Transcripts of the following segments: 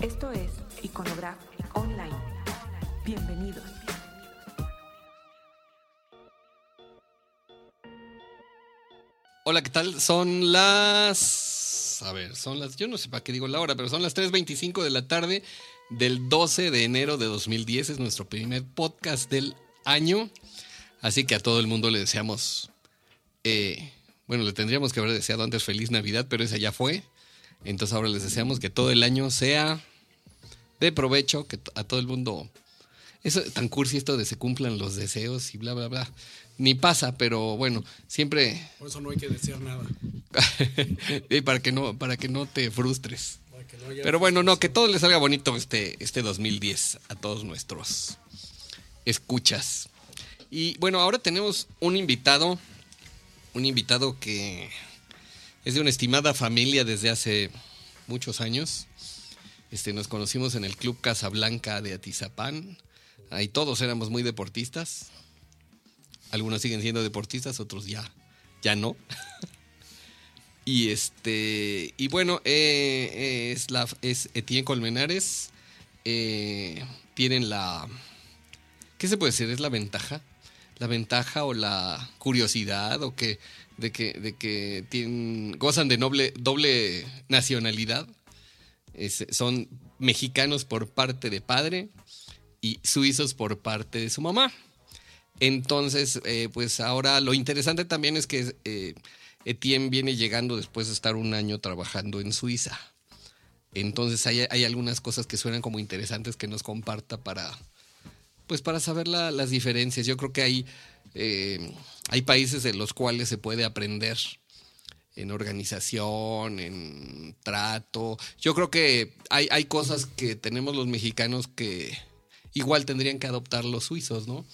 Esto es Iconograph Online. Bienvenidos. Hola, ¿qué tal? Son las... A ver, son las... Yo no sé para qué digo la hora, pero son las 3.25 de la tarde del 12 de enero de 2010. Es nuestro primer podcast del año. Así que a todo el mundo le deseamos... eh, bueno, le tendríamos que haber deseado antes feliz Navidad, pero esa ya fue. Entonces ahora les deseamos que todo el año sea de provecho, que a todo el mundo... Eso tan cursi esto de se cumplan los deseos y bla, bla, bla. Ni pasa, pero bueno, siempre... Por eso no hay que desear nada. y para que no, para que no te frustres. para que no haya- Pero bueno, no, que todo les salga bonito este, este 2010 a todos nuestros escuchas. Y bueno, ahora tenemos un invitado, un invitado que es de una estimada familia desde hace muchos años. Este, nos conocimos en el Club Casablanca de Atizapán. Ahí todos éramos muy deportistas. Algunos siguen siendo deportistas, otros ya, ya no. Y este. Y bueno, eh, eh, es, Etienne Colmenares. eh, tienen la. ¿Qué se puede decir? ¿Es la ventaja? La ventaja o la curiosidad o que. De que, de que tienen, gozan de doble nacionalidad. Son mexicanos por parte de padre y suizos por parte de su mamá. Entonces, eh, pues ahora lo interesante también es que eh, Etienne viene llegando después de estar un año trabajando en Suiza. Entonces hay, hay algunas cosas que suenan como interesantes que nos comparta para, pues para saber la- las diferencias. Yo creo que hay, eh, hay países en los cuales se puede aprender en organización, en trato. Yo creo que hay, hay cosas que tenemos los mexicanos que igual tendrían que adoptar los suizos, ¿no?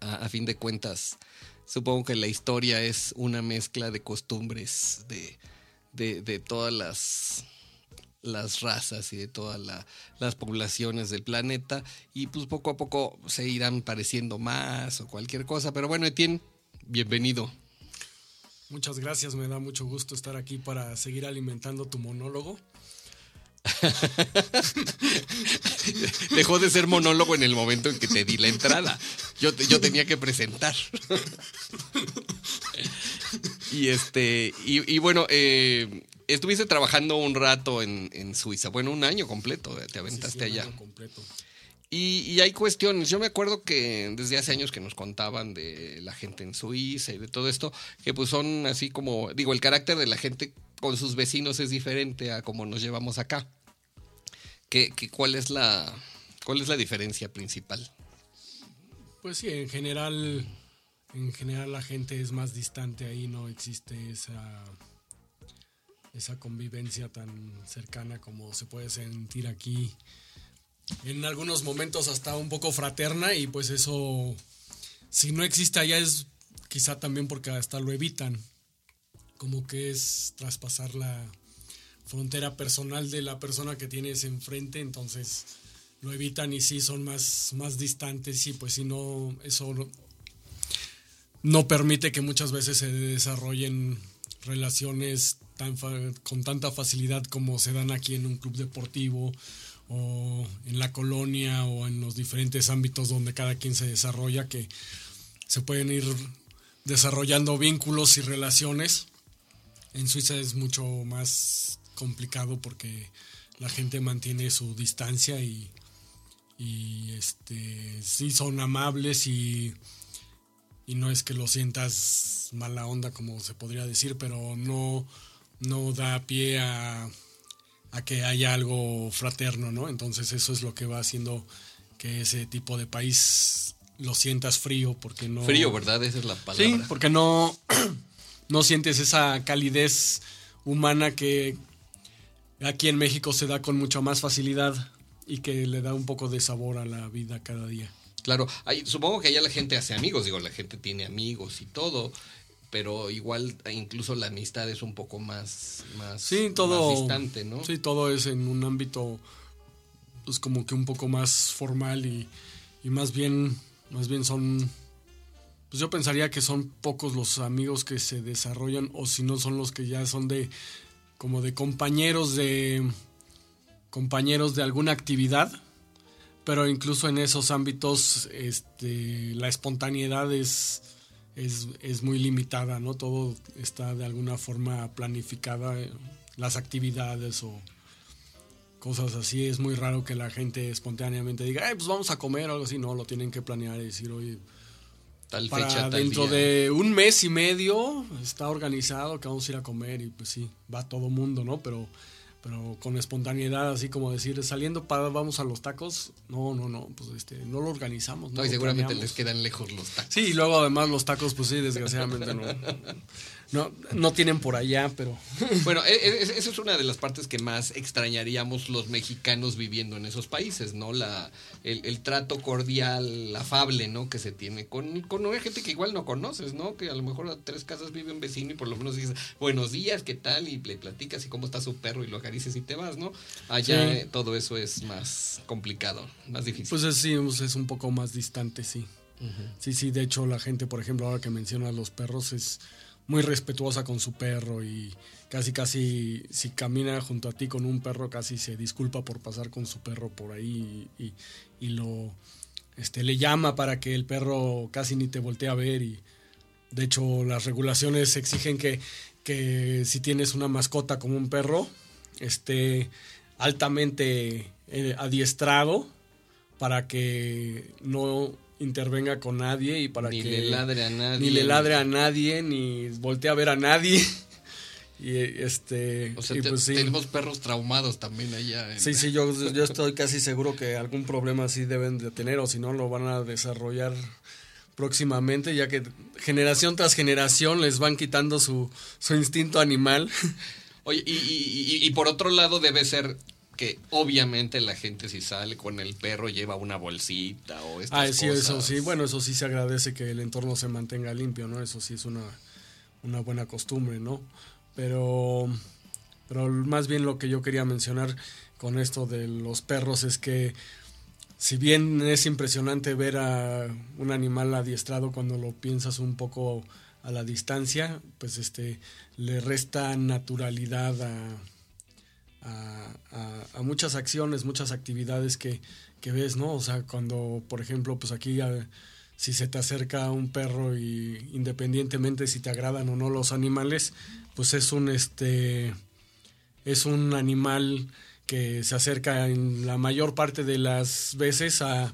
a, fin de cuentas, supongo que la historia es una mezcla de costumbres de, de todas las, las razas y de todas la- las poblaciones del planeta y pues poco a poco se irán pareciendo más o cualquier cosa. Pero bueno, Etienne, bienvenido. Muchas gracias, me da mucho gusto estar aquí para seguir alimentando tu monólogo. Dejó de ser monólogo en el momento en que te di la entrada. Yo, yo tenía que presentar. Y este, y, y bueno, eh, estuviste trabajando un rato en, en Suiza, bueno, un año completo, eh, te aventaste Sí, sí, un allá. año completo. Y, y hay cuestiones, yo me acuerdo que desde hace años que nos contaban de la gente en Suiza y de todo esto, que pues son así como, digo, el carácter de la gente con sus vecinos es diferente a como nos llevamos acá. ¿Qué, qué- cuál, es la, ¿Cuál es la diferencia principal? Pues sí, en general, en general la gente es más distante ahí, no existe esa, esa convivencia tan cercana como se puede sentir aquí. En algunos momentos hasta un poco fraterna y pues eso, si no existe allá es quizá también porque hasta lo evitan. Como que es traspasar la frontera personal de la persona que tienes enfrente, entonces lo evitan y sí son más, más distantes y pues si no, eso no, no permite que muchas veces se desarrollen relaciones con tanta facilidad como se dan aquí en un club deportivo o en la colonia o en los diferentes ámbitos donde cada quien se desarrolla que se pueden ir desarrollando vínculos y relaciones. En Suiza es mucho más complicado porque la gente mantiene su distancia y, y este sí son amables y, y no es que lo sientas mala onda como se podría decir, pero no, no da pie a, a que haya algo fraterno, ¿no? Entonces eso es lo que va haciendo que ese tipo de país lo sientas frío porque no... Frío, ¿verdad? Esa es la Sí, palabra. porque no, no sientes esa calidez humana que aquí en México se da con mucha más facilidad y que le da un poco de sabor a la vida cada día. Claro, hay- supongo que allá la gente hace amigos, digo, la gente tiene amigos y todo, pero igual incluso la amistad es un poco más, más, Sí, todo. más distante, ¿no? Sí, todo es en un ámbito, pues como que un poco más formal y, y más bien, más bien son, pues yo pensaría que son pocos los amigos que se desarrollan o si no son los que ya son de, como de compañeros de, compañeros de alguna actividad, pero incluso en esos ámbitos este, la espontaneidad es, es, es muy limitada, ¿no? Todo está de alguna forma planificada, eh, las actividades o cosas así. Es muy raro que la gente espontáneamente diga, "Ay, pues vamos a comer o algo así. No, lo tienen que planear y decir, oye, Tal para fecha, tal dentro día. de un mes y medio está organizado que vamos a ir a comer y pues sí, va todo mundo, ¿no? Pero, pero con espontaneidad, así como decir, saliendo para vamos a los tacos, no, no, no, pues este, no lo organizamos. No, y seguramente planeamos. les quedan lejos los tacos. Sí, y luego además los tacos, pues sí, desgraciadamente no, no, no tienen por allá, pero... Bueno, e- e- eso es una de las partes que más extrañaríamos los mexicanos viviendo en esos países, ¿no? La, el, el trato cordial, afable, ¿no? Que se tiene con, con una gente que igual no conoces, ¿no? Que a lo mejor a tres casas vive un vecino y por lo menos dices, buenos días, ¿qué tal? Y le platicas y cómo está su perro y lo acaricias y te vas, ¿no? Allá Sí. eh, todo eso es más complicado, más difícil. Pues es, sí, es un poco más distante, sí. Sí, sí, de hecho la gente, por ejemplo, ahora que mencionas los perros, es muy respetuosa con su perro y casi, casi, si camina junto a ti con un perro, casi se disculpa por pasar con su perro por ahí y, y lo, este, le llama para que el perro casi ni te voltee a ver y de hecho las regulaciones exigen que, que si tienes una mascota como un perro, esté altamente eh, adiestrado para que no intervenga con nadie y para Ni que le ladre a nadie. ni le ladre a nadie ni voltee a ver a nadie y este O sea, y te- pues sí. tenemos perros traumados también allá. en- Sí, sí, yo, yo estoy casi seguro que algún problema así deben de tener o si no lo van a desarrollar próximamente, ya que generación tras generación les van quitando su, su instinto animal. Oye, y, y- y- y por otro lado debe ser que obviamente la gente si sale con el perro lleva una bolsita o estas Ah, sí, eso sí. Bueno, eso sí se agradece que el entorno se mantenga limpio, ¿no? Eso sí es una, una buena costumbre, ¿no? Pero, pero más bien lo que yo quería mencionar con esto de los perros es que si bien es impresionante ver a un animal adiestrado cuando lo piensas un poco a la distancia, pues este le resta naturalidad a, a, a- a muchas acciones, muchas actividades que, que ves, ¿no? O sea, cuando, por ejemplo, pues aquí a- si se te acerca un perro y independientemente si te agradan o no los animales, pues es un este es un animal que se acerca en la mayor parte de las veces a,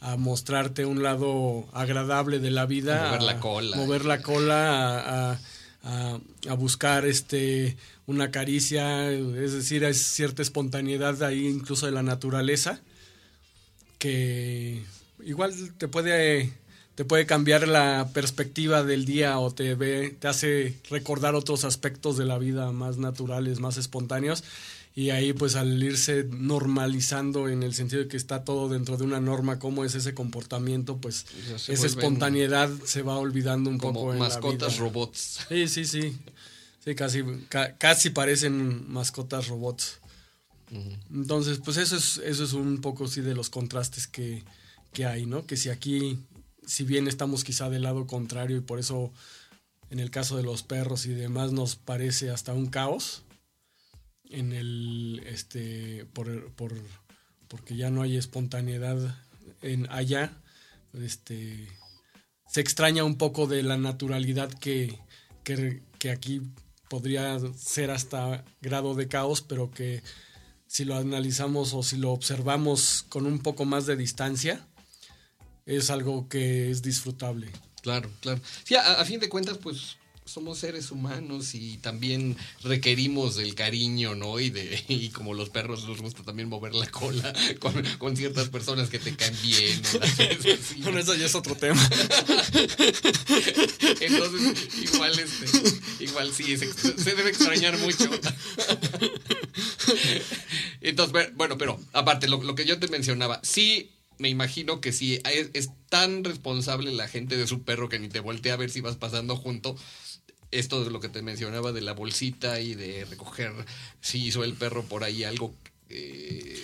a mostrarte un lado agradable de la vida, mover la cola. mover la cola, a, a- buscar este una caricia, es decir, hay cierta espontaneidad ahí incluso de la naturaleza que igual te puede te puede cambiar la perspectiva del día o te ve te hace recordar otros aspectos de la vida más naturales, más espontáneos y ahí pues al irse normalizando en el sentido de que está todo dentro de una norma cómo es ese comportamiento, pues esa espontaneidad se va olvidando un como poco en la mascotas vida. robots. Sí, sí, sí. Sí, casi, ca- casi parecen mascotas robots. Entonces, pues eso es, eso es un poco sí de los contrastes que, que hay, ¿no? Que si aquí, si bien estamos quizá del lado contrario y por eso en el caso de los perros y demás nos parece hasta un caos, en el, este, por, por, porque ya no hay espontaneidad en allá, este, se extraña un poco de la naturalidad que, que, que aquí podría ser hasta grado de caos, pero que si lo analizamos o si lo observamos con un poco más de distancia, es algo que es disfrutable. Claro, claro. Sí, a, a fin de cuentas, pues somos seres humanos y también requerimos del cariño, ¿no? Y de y como los perros les gusta también mover la cola con, con ciertas personas que te caen bien. ¿no? Bueno, eso ya es otro tema. Entonces, igual este, igual sí, se, se debe extrañar mucho. Entonces, bueno, pero aparte, lo, lo que yo te mencionaba, sí me imagino que sí es, es tan responsable la gente de su perro que ni te voltea a ver si vas pasando junto. Esto de lo que te mencionaba de la bolsita y de recoger si hizo el perro por ahí algo. eh,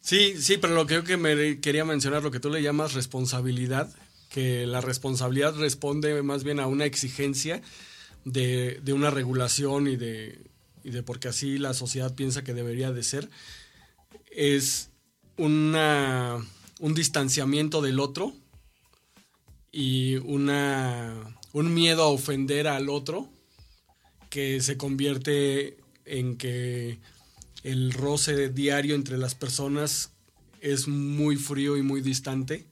Sí, sí, pero lo que yo que quería mencionar, lo que tú le llamas responsabilidad, que la responsabilidad responde más bien a una exigencia de, de una regulación y de, y de porque así la sociedad piensa que debería de ser. es una, un distanciamiento del otro y una, un miedo a ofender al otro que se convierte en que el roce diario entre las personas es muy frío y muy distante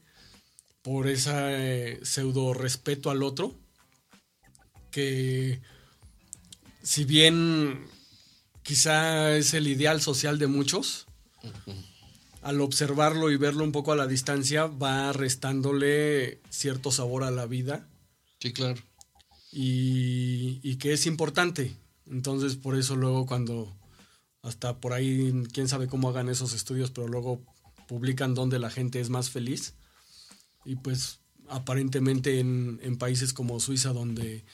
por ese pseudo respeto al otro que si bien quizá es el ideal social de muchos, al observarlo y verlo un poco a la distancia va restándole cierto sabor a la vida. Sí, claro. Y, y que es importante. Entonces, por eso luego cuando hasta por ahí, quién sabe cómo hagan esos estudios, pero luego publican donde la gente es más feliz. Y pues aparentemente en, en países como Suiza, donde,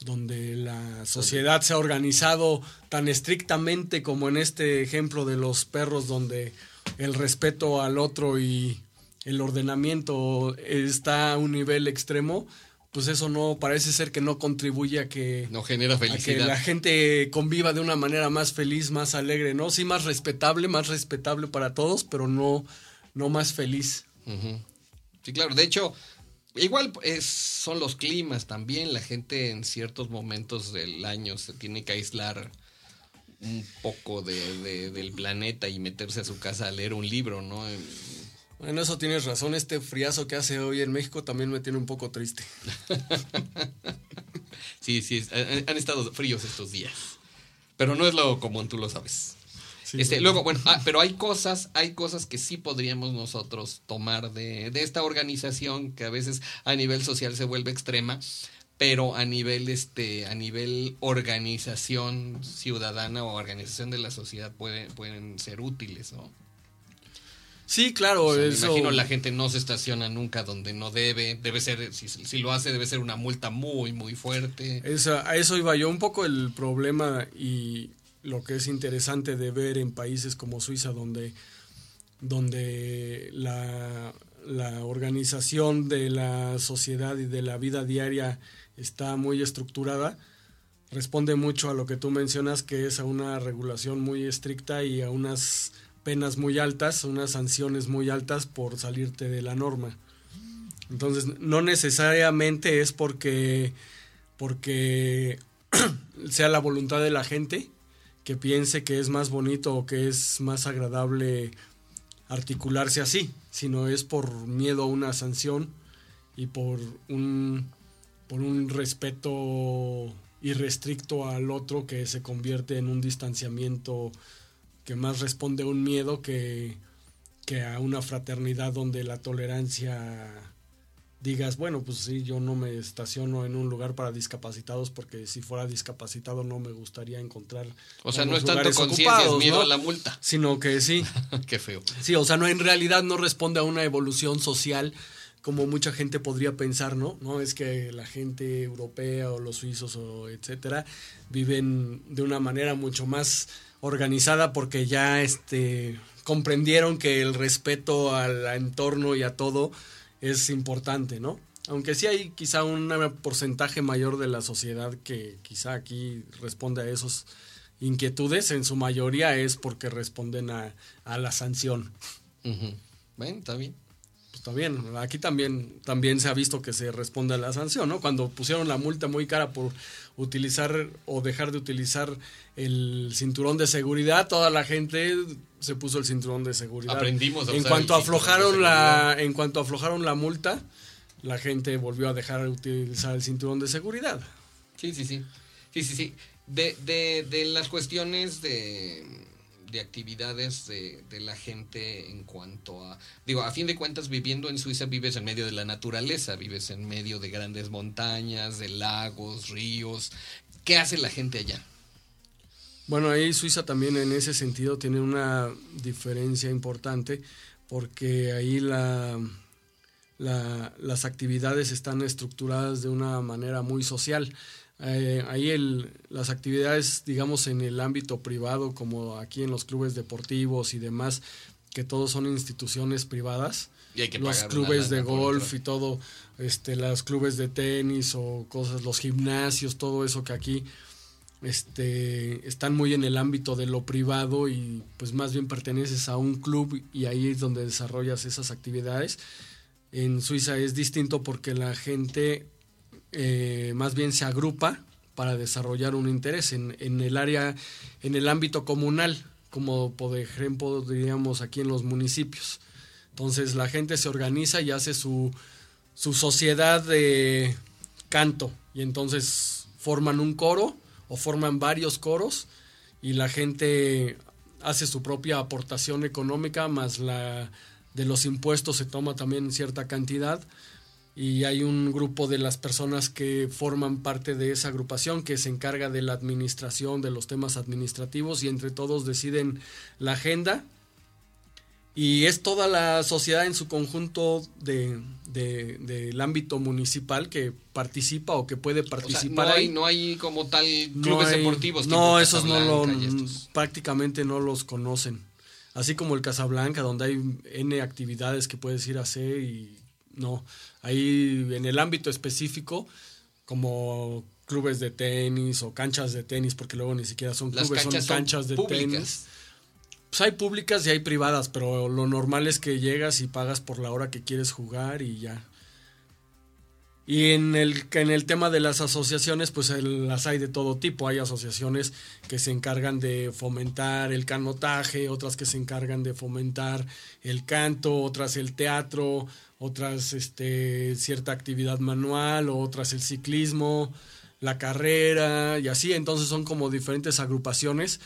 donde la sociedad se ha organizado tan estrictamente como en este ejemplo de los perros, donde el respeto al otro y el ordenamiento está a un nivel extremo, pues eso no parece ser que no contribuye a que no genera felicidad. que la gente conviva de una manera más feliz, más alegre, ¿no? Sí más respetable, más respetable para todos, pero no no más feliz. Sí, claro. De hecho, igual es, son los climas también. La gente en ciertos momentos del año se tiene que aislar un poco de, del planeta y meterse a su casa a leer un libro, ¿no? Bueno, eso tienes razón. Este friazo que hace hoy en México también me tiene un poco triste. sí, sí, han, estado fríos estos días. Pero no es lo común, tú lo sabes. este, luego, bueno, ah, pero hay cosas, hay cosas que sí podríamos nosotros tomar de, de, esta organización que a veces a nivel social se vuelve extrema, pero a nivel, este, a nivel organización ciudadana o organización de la sociedad puede, pueden ser útiles, ¿no? Sí, claro. O sea, Me imagino la gente no se estaciona nunca donde no debe. Debe ser, si, si lo hace, debe ser una multa muy, muy fuerte. Esa, a eso iba yo. Un poco el problema y lo que es interesante de ver en países como Suiza, donde, donde la, la organización de la sociedad y de la vida diaria está muy estructurada, responde mucho a lo que tú mencionas, que es a una regulación muy estricta y a unas penas muy altas, unas sanciones muy altas por salirte de la norma. Entonces, no necesariamente es porque, porque sea la voluntad de la gente que piense que es más bonito o que es más agradable articularse así, sino es por miedo a una sanción y por un, por un respeto irrestricto al otro que se convierte en un distanciamiento que más responde a un miedo que, que a una fraternidad donde la tolerancia digas, bueno, pues sí, yo no me estaciono en un lugar para discapacitados porque si fuera discapacitado no me gustaría encontrar. O sea, no es tanto conciencia, es miedo a la multa. Sino que sí. Qué feo. Sí, o sea, no en realidad no responde a una evolución social como mucha gente podría pensar, ¿no? No es que la gente europea o los suizos o etcétera viven de una manera mucho más organizada porque ya este comprendieron que el respeto al entorno y a todo es importante, ¿no? Aunque sí hay quizá un porcentaje mayor de la sociedad que quizá aquí responde a esos inquietudes, en su mayoría es porque responden a, a la sanción. Bueno, está bien. Pues está bien, aquí también, también se ha visto que se responde a la sanción, ¿no? Cuando pusieron la multa muy cara por utilizar o dejar de utilizar el cinturón de seguridad, toda la gente se puso el cinturón de seguridad. Aprendimos a en cuanto aflojaron la en cuanto aflojaron la multa, la gente volvió a dejar de utilizar el cinturón de seguridad. Sí, sí, sí. Sí, sí, sí. De, de, de las cuestiones de, de actividades de, la gente en cuanto a... Digo, a fin de cuentas, viviendo en Suiza vives en medio de la naturaleza, vives en medio de grandes montañas, de lagos, ríos. ¿Qué hace la gente allá? Bueno, ahí Suiza también en ese sentido tiene una diferencia importante porque ahí la, las actividades están estructuradas de una manera muy social. Eh, ahí el, las actividades, digamos, en el ámbito privado, como aquí en los clubes deportivos y demás, que todos son instituciones privadas, y hay que los clubes de golf y todo, este, los clubes de tenis o cosas, los gimnasios, todo eso que aquí este, están muy en el ámbito de lo privado y pues más bien perteneces a un club y ahí es donde desarrollas esas actividades. En Suiza es distinto porque la gente eh, más bien se agrupa para desarrollar un interés en, el área, en el ámbito comunal, como por ejemplo diríamos aquí en los municipios. Entonces la gente se organiza y hace su, su sociedad de canto y entonces forman un coro o forman varios coros y la gente hace su propia aportación económica más la de los impuestos se toma también cierta cantidad y hay un grupo de las personas que forman parte de esa agrupación que se encarga de la administración de los temas administrativos y entre todos deciden la agenda y es toda la sociedad en su conjunto de, del ámbito municipal que participa o que puede participar. no, hay, no hay como tal clubes deportivos. No, esos no lo, prácticamente no los conocen. Así como el Casablanca, donde hay N actividades que puedes ir a hacer y no. Ahí en el ámbito específico, como clubes de tenis o canchas de tenis, porque luego ni siquiera son clubes, son canchas de tenis pues hay públicas y hay privadas, pero lo normal es que llegas y pagas por la hora que quieres jugar y ya. Y en el, en el tema de las asociaciones, pues las hay de todo tipo. Hay asociaciones que se encargan de fomentar el canotaje, otras que se encargan de fomentar el canto, otras el teatro, otras este, cierta actividad manual, otras el ciclismo, la carrera y así. Entonces son como diferentes agrupaciones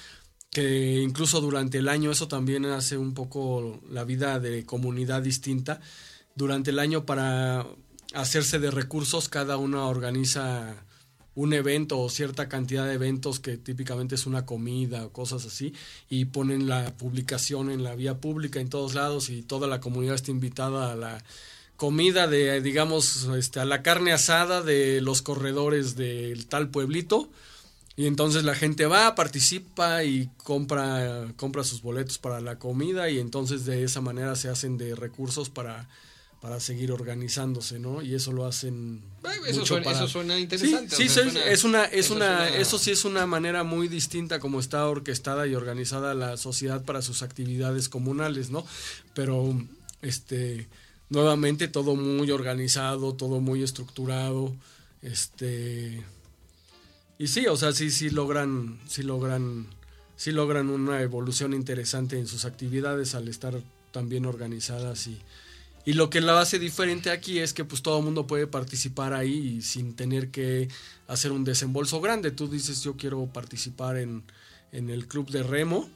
que incluso durante el año eso también hace un poco la vida de comunidad distinta. Durante el año para hacerse de recursos cada una organiza un evento o cierta cantidad de eventos que típicamente es una comida o cosas así y ponen la publicación en la vía pública en todos lados y toda la comunidad está invitada a la comida de digamos este a la carne asada de los corredores del tal pueblito. Y entonces la gente va, participa y compra, compra sus boletos para la comida y entonces de esa manera se hacen de recursos para, para seguir organizándose, ¿no? Y eso lo hacen eso, suena, eso suena interesante. Sí, sí es una, es una, eso sí es una manera muy distinta como está orquestada y organizada la sociedad para sus actividades comunales, ¿no? Pero, este, nuevamente todo muy organizado, todo muy estructurado, este y sí, o sea, sí, sí logran, sí logran, sí logran una evolución interesante en sus actividades al estar tan bien organizadas y, y lo que la hace diferente aquí es que pues todo el mundo puede participar ahí sin tener que hacer un desembolso grande. Tú dices yo quiero participar en, en el club de remo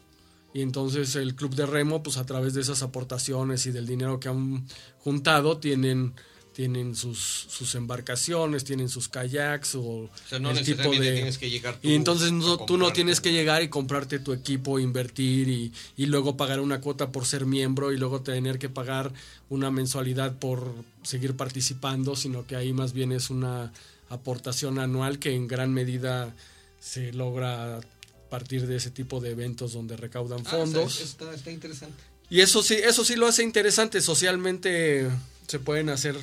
y entonces el club de remo pues a través de esas aportaciones y del dinero que han juntado tienen tienen sus, sus embarcaciones, tienen sus kayaks o, no el tipo de... Tienes que llegar y entonces tú no tienes que llegar y comprarte tu equipo, invertir y, y, luego pagar una cuota por ser miembro y luego tener que pagar una mensualidad por seguir participando, sino que ahí más bien es una aportación anual que en gran medida se logra a partir de ese tipo de eventos donde recaudan ah, fondos. está, está interesante. Y eso sí, eso sí lo hace interesante. Socialmente se pueden hacer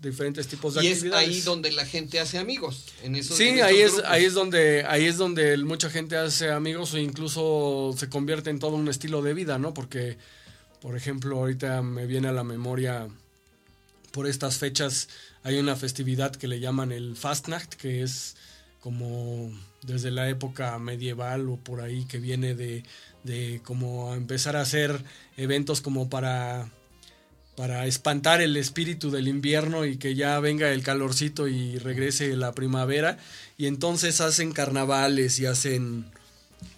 diferentes tipos de y actividades. es ahí donde la gente hace amigos. En sí, ahí es, ahí es donde, ahí es donde mucha gente hace amigos o incluso se convierte en todo un estilo de vida, ¿no? Porque, por ejemplo, ahorita me viene a la memoria por estas fechas hay una festividad que le llaman el Fastnacht, que es como desde la época medieval o por ahí que viene de, de como empezar a hacer eventos como para para espantar el espíritu del invierno y que ya venga el calorcito y regrese la primavera. Y entonces hacen carnavales y hacen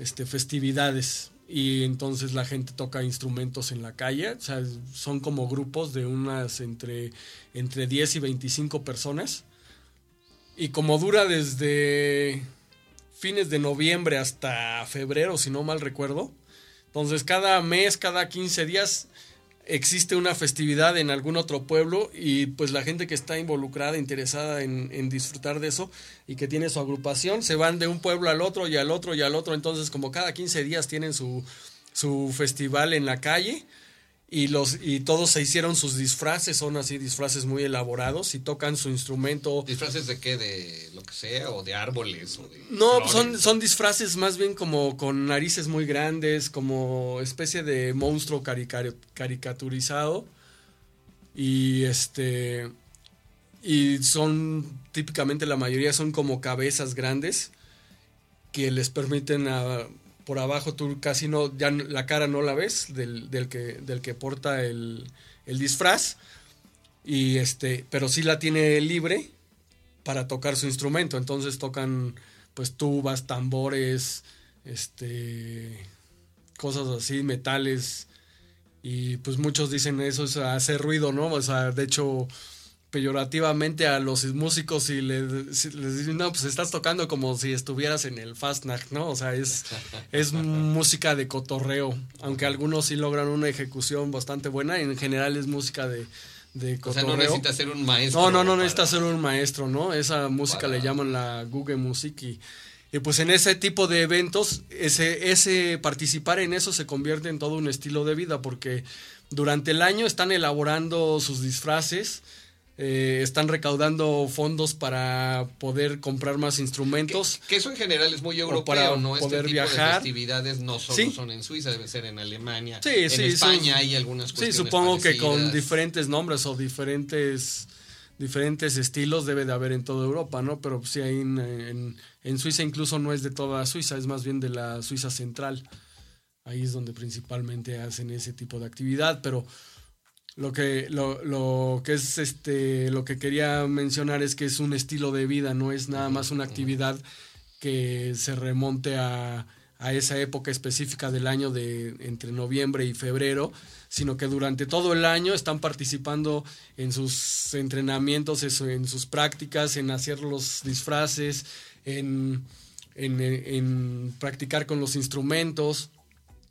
este festividades. Y entonces la gente toca instrumentos en la calle, o sea, son como grupos de unas entre entre 10 y 25 personas. Y como dura desde fines de noviembre hasta febrero, si no mal recuerdo. Entonces cada mes, cada 15 días existe una festividad en algún otro pueblo y pues la gente que está involucrada, interesada en, disfrutar de eso y que tiene su agrupación, se van de un pueblo al otro y al otro y al otro, entonces como cada 15 días tienen su, su festival en la calle y los y todos se hicieron sus disfraces, son así disfraces muy elaborados y tocan su instrumento. ¿Disfraces de qué? ¿De lo que sea? ¿O de árboles? O de No, flores? son, son disfraces más bien como con narices muy grandes, como especie de monstruo carica- caricaturizado. Y este. Y son típicamente la mayoría son como cabezas grandes que les permiten a- por abajo tú casi no, ya la cara no la ves del, del que, del que porta el, el disfraz. Y este, pero sí la tiene libre para tocar su instrumento. Entonces tocan pues tubas, tambores, este cosas así, metales. Y pues muchos dicen eso es hacer ruido, ¿no? O sea, de hecho, peyorativamente a los músicos y les, si les dicen, no, pues estás tocando como si estuvieras en el Fastnacht, ¿no? O sea, es, es música de cotorreo, aunque algunos sí logran una ejecución bastante buena, en general es música de, de O cotorreo. sea, no necesitas ser un maestro. No, no, no para- necesitas ser un maestro, ¿no? Esa música Para- le llaman la Google Music y, y pues en ese tipo de eventos, ese, ese participar en eso se convierte en todo un estilo de vida porque durante el año están elaborando sus disfraces, eh, están recaudando fondos para poder comprar más instrumentos. Que eso en general es muy europeo, para ¿no? Este poder tipo viajar. de festividades no solo Sí. son en Suiza, debe ser en Alemania. Sí, en sí, España hay algunas Sí, cuestiones supongo que con diferentes nombres o diferentes diferentes estilos debe de haber en toda Europa, ¿no? Pero sí hay en, en, en Suiza incluso no es de toda Suiza, es más bien de la Suiza central. Ahí es donde principalmente hacen ese tipo de actividad, pero lo que lo, lo que es este lo que quería mencionar es que es un estilo de vida, no es nada más una actividad que se remonte a, a esa época específica del año de entre noviembre y febrero, sino que durante todo el año están participando en sus entrenamientos, en sus prácticas, en hacer los disfraces, en, en, en practicar con los instrumentos.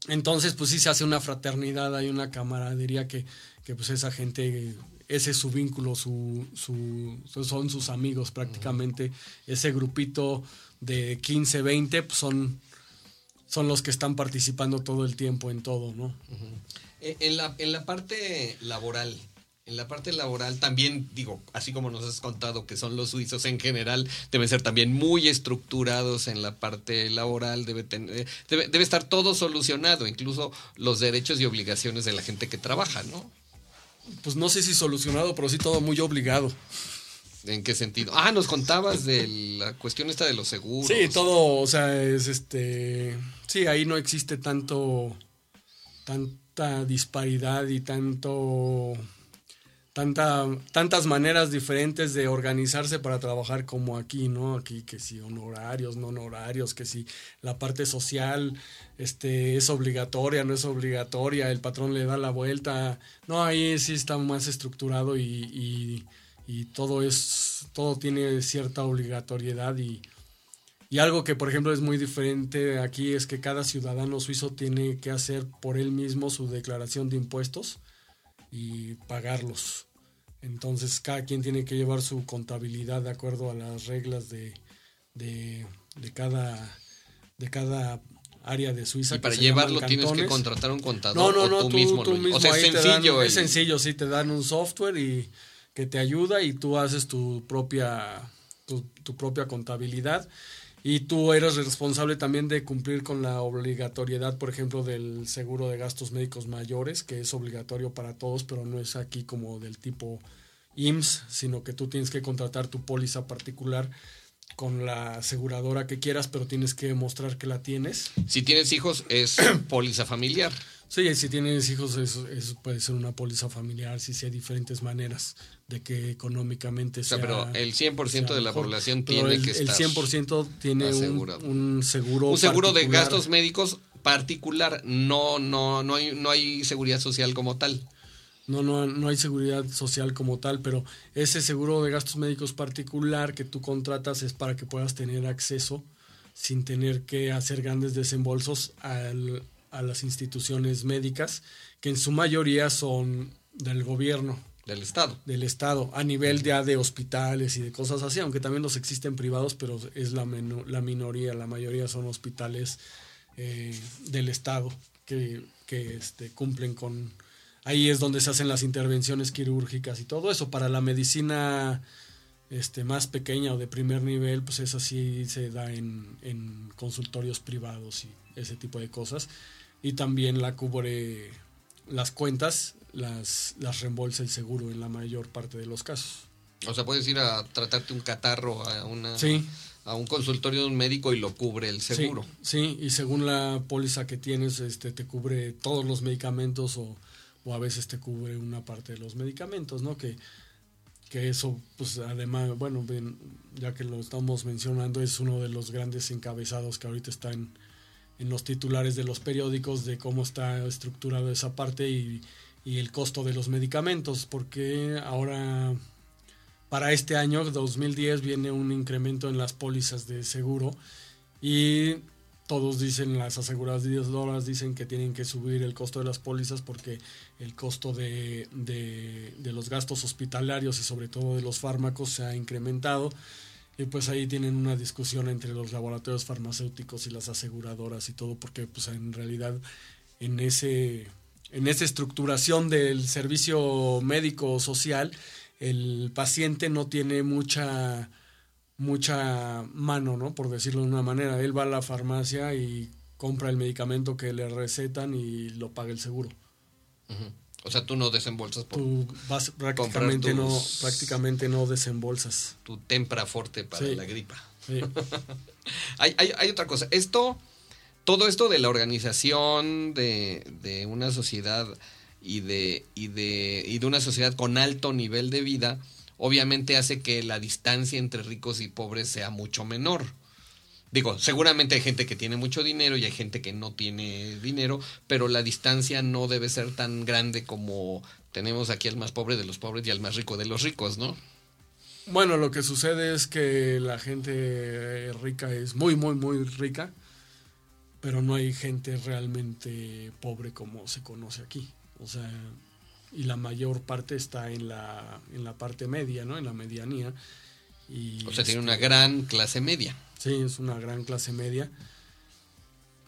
Entonces, pues sí se hace una fraternidad, hay una camaradería que, que pues esa gente, ese es su vínculo, su, su, son sus amigos prácticamente. Ese grupito de 15, 20, pues son, son los que están participando todo el tiempo en todo, ¿no? Eh, En la, en la parte laboral, en la parte laboral también, digo, así como nos has contado que son los suizos en general, deben ser también muy estructurados en la parte laboral, debe, tener, debe, debe estar todo solucionado, incluso los derechos y obligaciones de la gente que trabaja, ¿no? Pues no sé si solucionado, pero sí todo muy obligado. ¿En qué sentido? Ah, nos contabas de la cuestión esta de los seguros. Sí, todo, o sea, es este. Sí, ahí no existe tanto. tanta disparidad y tanto. Tanta, tantas maneras diferentes de organizarse para trabajar como aquí, ¿no? Aquí que si honorarios, no honorarios, que si la parte social este, es obligatoria, no es obligatoria, el patrón le da la vuelta. No, ahí sí está más estructurado y, y, todo es, todo tiene cierta obligatoriedad y, y algo que, por ejemplo, es muy diferente aquí es que cada ciudadano suizo tiene que hacer por él mismo su declaración de impuestos y pagarlos. Entonces, cada quien tiene que llevar su contabilidad de acuerdo a las reglas de, de, de cada, de cada área de Suiza. Y para llevarlo tienes que contratar un contador No, no, o no, tú, tú, mismo. tú mismo o sea, es dan- sencillo. es sencillo, sí, te dan un software y que te ayuda y tú haces tu propia, tu, tu propia contabilidad. Y tú eres responsable también de cumplir con la obligatoriedad, por ejemplo, del seguro de gastos médicos mayores, que es obligatorio para todos, pero no es aquí como del tipo IMSS, sino que tú tienes que contratar tu póliza particular con la aseguradora que quieras, pero tienes que mostrar que la tienes. Si tienes hijos, es póliza familiar. Sí, si tienes hijos, eso, eso puede ser una póliza familiar, sí hay diferentes maneras de que económicamente O sea, sea. pero el 100% sea de la población tiene el, que el estar 100% tiene un, asegurado. un seguro. un seguro de particular. gastos médicos particular. No, no, no hay, no hay seguridad social como tal. No, no, no hay seguridad social como tal, pero ese seguro de gastos médicos particular que tú contratas es para que puedas tener acceso sin tener que hacer grandes desembolsos al- a las instituciones médicas, que en su mayoría son del gobierno. Del Estado. del Estado, a nivel ya de hospitales y de cosas así, aunque también los existen privados, pero es la, la minoría, la mayoría son hospitales eh, del Estado que, que este, cumplen con ahí es donde se hacen las intervenciones quirúrgicas y todo eso. Para la medicina este, más pequeña o de primer nivel, pues eso sí se da en, en consultorios privados y ese tipo de cosas. Y también la cubre las cuentas, las, las reembolsa el seguro en la mayor parte de los casos. O sea, puedes ir a tratarte un catarro a una Sí. a un consultorio de un médico y lo cubre el seguro. Sí, sí, y según la póliza que tienes, este, te cubre todos los medicamentos o, o a veces te cubre una parte de los medicamentos, ¿no? Que, que eso, pues además, bueno, ya que lo estamos mencionando, es uno de los grandes encabezados que ahorita está en, en los titulares de los periódicos de cómo está estructurado esa parte y, y el costo de los medicamentos, porque ahora para este año 2010 viene un incremento en las pólizas de seguro y todos dicen, las aseguradoras dicen que tienen que subir el costo de las pólizas porque el costo de, de, los gastos hospitalarios y sobre todo de los fármacos se ha incrementado. Y pues ahí tienen una discusión entre los laboratorios farmacéuticos y las aseguradoras y todo, porque pues en realidad en ese en esa estructuración del servicio médico social, el paciente no tiene mucha mucha mano, ¿no? Por decirlo de una manera. Él va a la farmacia y compra el medicamento que le recetan y lo paga el seguro. O sea, tú no desembolsas por Tú vas prácticamente tus- no prácticamente no desembolsas. tu tempra forte para Sí. la gripa. Sí. Hay, hay, hay otra cosa. Esto, todo esto de la organización de, de una sociedad y de, y, de, y de una sociedad con alto nivel de vida, obviamente hace que la distancia entre ricos y pobres sea mucho menor. Digo, seguramente hay gente que tiene mucho dinero y hay gente que no tiene dinero, pero la distancia no debe ser tan grande como tenemos aquí al más pobre de los pobres y al más rico de los ricos, ¿no? Bueno, lo que sucede es que la gente rica es muy, muy, muy rica, pero no hay gente realmente pobre como se conoce aquí. O sea, y la mayor parte está en la, en la parte media, ¿no? En la medianía. Y, O sea, tiene este, una gran clase media. Sí, es una gran clase media.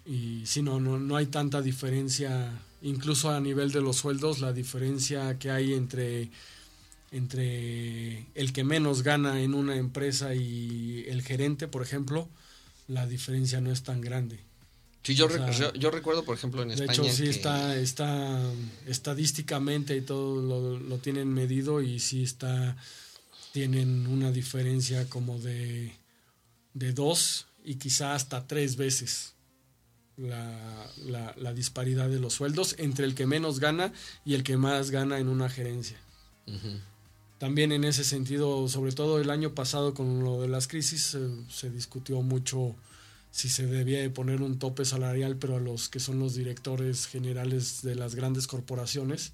Y sí, no, no, no hay tanta diferencia, incluso a nivel de los sueldos, la diferencia que hay entre, entre el que menos gana en una empresa y el gerente, por ejemplo, la diferencia no es tan grande. Sí, yo, sea, yo, recuerdo, por ejemplo, en De España. hecho, sí que- está, está estadísticamente y todo lo, lo tienen medido y sí está, tienen una diferencia como de, de dos y quizá hasta tres veces la, la, la disparidad de los sueldos entre el que menos gana y el que más gana en una gerencia. También en ese sentido, sobre todo el año pasado con lo de las crisis, eh, se discutió mucho si se debía de poner un tope salarial, pero a los que son los directores generales de las grandes corporaciones,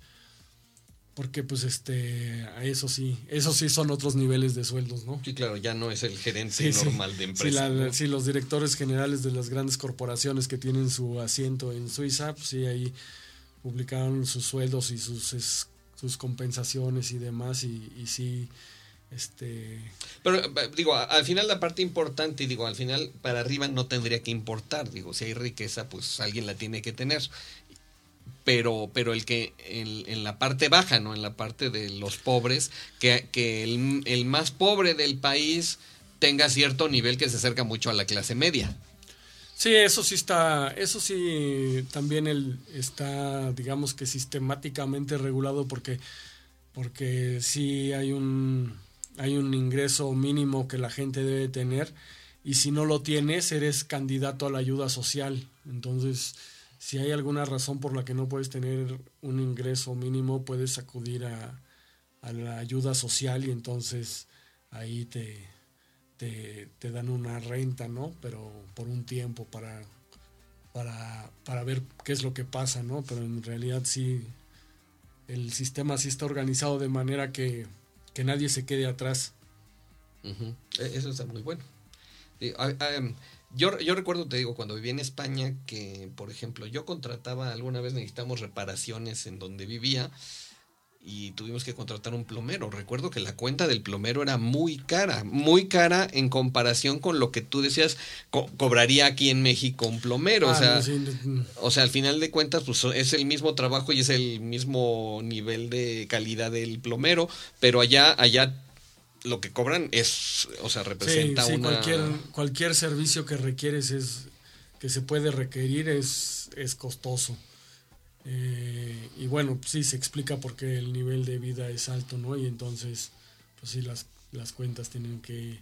porque pues este, a eso sí, eso sí son otros niveles de sueldos, ¿no? Sí, claro, ya no es el gerente Sí, sí. normal de Sí, empresa. la- ¿no? sí, los directores generales de las grandes corporaciones que tienen su asiento en Suiza, pues sí, ahí publicaron sus sueldos y sus, es- sus compensaciones y demás, y, y sí, este, Pero eh, digo, al final la parte importante, digo, al final para arriba no tendría que importar. Digo, si hay riqueza, pues alguien la tiene que tener. Pero, pero el que en, en la parte baja, ¿no? En la parte de los pobres, que, que el, el más pobre del país tenga cierto nivel que se acerca mucho a la clase media. Sí, eso sí está, eso sí también el, está, digamos que sistemáticamente regulado porque, porque sí hay un, hay un ingreso mínimo que la gente debe tener y si no lo tienes eres candidato a la ayuda social. Entonces, si hay alguna razón por la que no puedes tener un ingreso mínimo, puedes acudir a, a la ayuda social y entonces ahí te, te, te dan una renta, ¿no? Pero por un tiempo para, para, para ver qué es lo que pasa, ¿no? Pero en realidad sí, el sistema sí está organizado de manera que, que nadie se quede atrás. E- Eso está muy bueno. Em, yo, yo recuerdo, te digo, cuando viví en España, que, por ejemplo, yo contrataba, alguna vez necesitamos reparaciones en donde vivía, y tuvimos que contratar un plomero. Recuerdo que la cuenta del plomero era muy cara, muy cara en comparación con lo que tú decías cobraría aquí en México un plomero. o, ah, sea, o sea, al final de cuentas, pues es el mismo trabajo y es el mismo nivel de calidad del plomero, pero allá, allá lo que cobran es, o sea, representa sí, cualquier, cualquier servicio que requieres es que se puede requerir es, es costoso. Eh, y bueno, sí se explica por qué el nivel de vida es alto, ¿no? Y entonces, pues sí, las, las cuentas tienen que,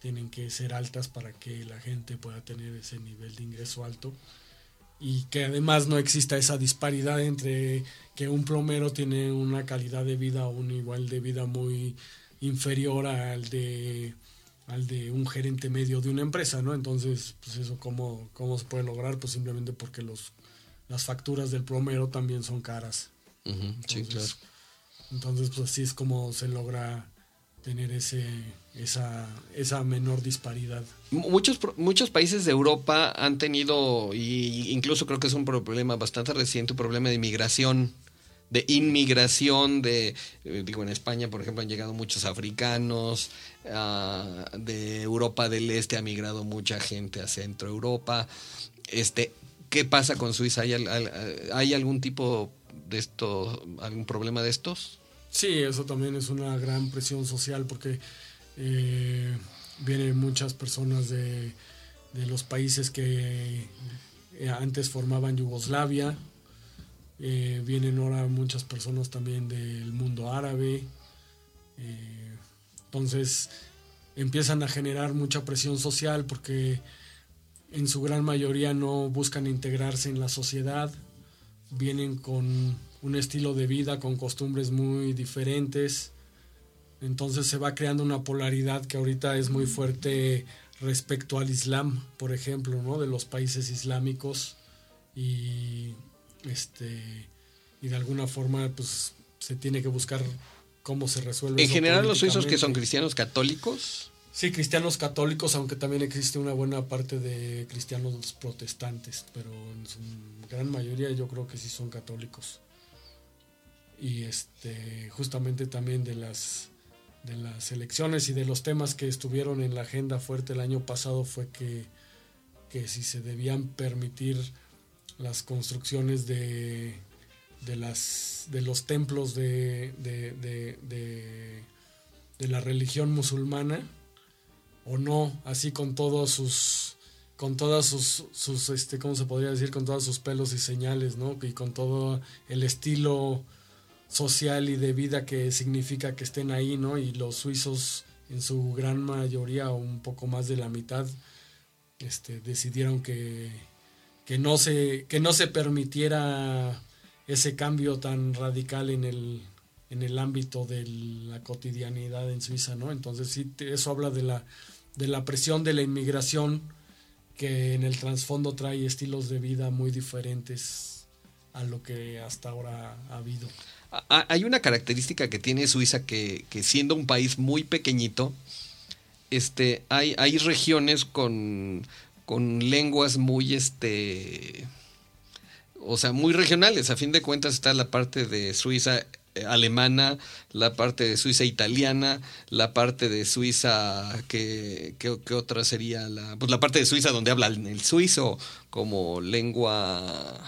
tienen que ser altas para que la gente pueda tener ese nivel de ingreso alto. Y que además no exista esa disparidad entre que un plomero tiene una calidad de vida o un nivel de vida muy inferior al de al de un gerente medio de una empresa, ¿no? Entonces, pues eso, ¿cómo, cómo se puede lograr? Pues simplemente porque los las facturas del plomero también son caras. sí, claro. Entonces, pues así es como se logra tener ese, esa, esa menor disparidad. Muchos, muchos países de Europa han tenido, y incluso creo que es un problema bastante reciente, un problema de inmigración, de inmigración, de, eh, digo, en España, por ejemplo, han llegado muchos africanos, ah, de Europa del Este ha migrado mucha gente a Centro Europa. Este, ¿Qué pasa con Suiza? ¿Hay, algún tipo de esto, algún problema de estos? Sí, eso también es una gran presión social porque eh, vienen muchas personas de, los países que eh, antes formaban Yugoslavia, eh, vienen ahora muchas personas también del mundo árabe, entonces empiezan a generar mucha presión social porque en su gran mayoría no buscan integrarse en la sociedad, vienen con un estilo de vida, con costumbres muy diferentes, entonces se va creando una polaridad que ahorita es muy fuerte respecto al Islam, por ejemplo, ¿no? de los países islámicos y este y de alguna forma pues se tiene que buscar cómo se resuelve. En general los suizos que son cristianos católicos Sí, cristianos católicos, aunque también existe una buena parte de cristianos protestantes, pero en su gran mayoría yo creo que sí son católicos. Y este, justamente también de las de las elecciones y de los temas que estuvieron en la agenda fuerte el año pasado fue que, que si se debían permitir las construcciones de, de, las, de los templos de, de, de, la religión musulmana o no, así con todos sus con todas sus, este, ¿cómo se podría decir? Con todos sus pelos y señales, ¿no? Y con todo el estilo social y de vida que significa que estén ahí, ¿no? Y los suizos en su gran mayoría o un poco más de la mitad este, decidieron que, que, no se, que no se permitiera ese cambio tan radical en el, en el ámbito de la cotidianidad en Suiza, ¿no? Entonces sí, eso habla de la de la presión de la inmigración que en el trasfondo trae estilos de vida muy diferentes a lo que hasta ahora ha habido. Hay una característica que tiene Suiza que, siendo un país muy pequeñito, este, hay, hay regiones con, con lenguas muy, este, o sea, muy regionales. A fin de cuentas está la parte de Suiza alemana, la parte de Suiza italiana, la parte de Suiza, que, otra sería? La, pues la parte de Suiza donde hablan el suizo como lengua...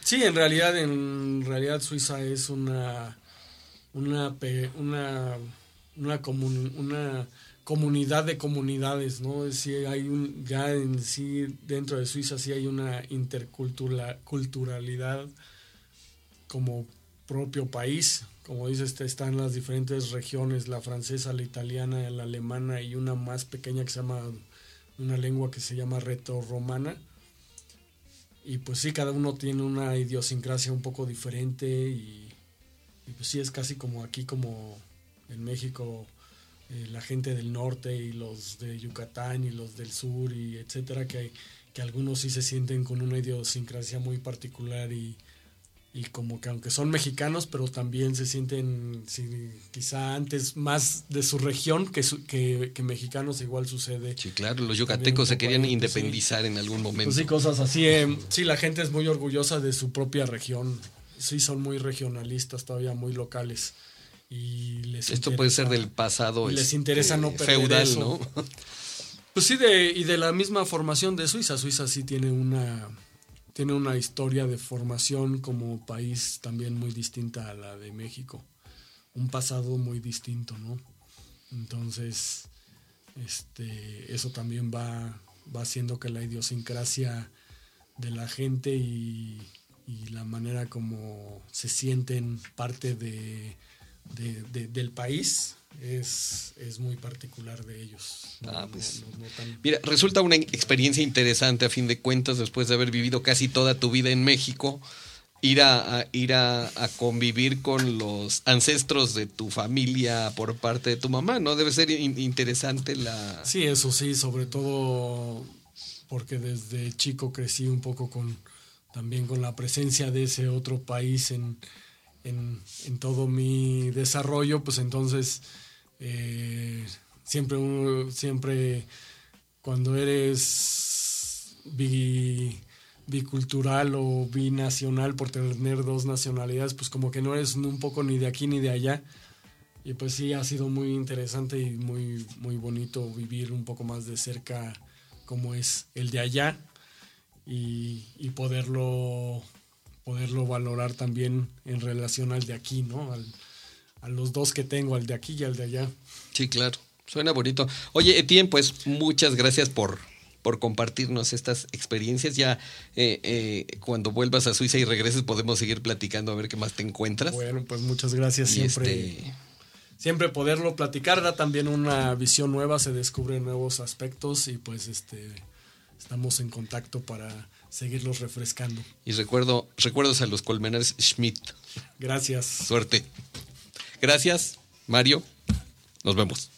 Sí, en realidad, en realidad Suiza es una, una, una, una, una comunidad de comunidades, ¿no? Hay ya en sí, dentro de Suiza sí hay una interculturalidad como propio país. Como dices, están las diferentes regiones, la francesa, la italiana, la alemana y una más pequeña que se llama, una lengua que se llama reto-romana. Y pues sí, cada uno tiene una idiosincrasia un poco diferente y, pues sí, es casi como aquí, como en México, eh, la gente del norte y los de Yucatán y los del sur y etcétera, que, que algunos sí se sienten con una idiosincrasia muy particular y, y como que aunque son mexicanos, pero también se sienten quizá antes más de su región que, que, mexicanos, igual sucede. Sí, claro, los yucatecos se querían independizar en algún momento. Pues sí, cosas así. Eh, sí, la gente es muy orgullosa de su propia región. sí son muy regionalistas, todavía muy locales. Y les Esto puede ser interesa- del pasado. y les este, interesa no perder feudal, eso. ¿no? Pues sí, de, y de la misma formación de Suiza. Suiza sí tiene una, tiene una historia de formación como país también muy distinta a la de México. Un pasado muy distinto, ¿no? Entonces, este, eso también va, va haciendo que la idiosincrasia de la gente y, la manera como se sienten parte de- del país es, es muy particular de ellos. No- Ah, pues. no- no tan- Mira, resulta una experiencia interesante a fin de cuentas, después de haber vivido casi toda tu vida en México, ir a, a- ir a, a convivir con los ancestros de tu familia por parte de tu mamá, ¿no? Debe ser in- interesante la... Sí, eso sí, sobre todo porque desde chico crecí un poco con también con la presencia de ese otro país en, en, en todo mi desarrollo, pues entonces eh, siempre uno- siempre cuando eres bi- bicultural o binacional por tener dos nacionalidades, pues como que no eres un poco ni de aquí ni de allá. Y pues sí, ha sido muy interesante y muy, muy bonito vivir un poco más de cerca cómo es el de allá y, y poderlo, poderlo valorar también en relación al de aquí, ¿no? Al- a los dos que tengo, al de aquí y al de allá. Sí, claro. Suena bonito. Oye, Etienne, pues muchas gracias por, por compartirnos estas experiencias. Ya eh, eh, cuando vuelvas a Suiza y regreses podemos seguir platicando a ver qué más te encuentras. Bueno, pues muchas gracias. Y Siempre, este, siempre poderlo platicar da también una visión nueva, se descubren nuevos aspectos y pues este estamos en contacto para seguirlos refrescando. y recuerdo, recuerdos a los colmenares Schmidt. Gracias. Suerte. Gracias, Mario. Nos vemos.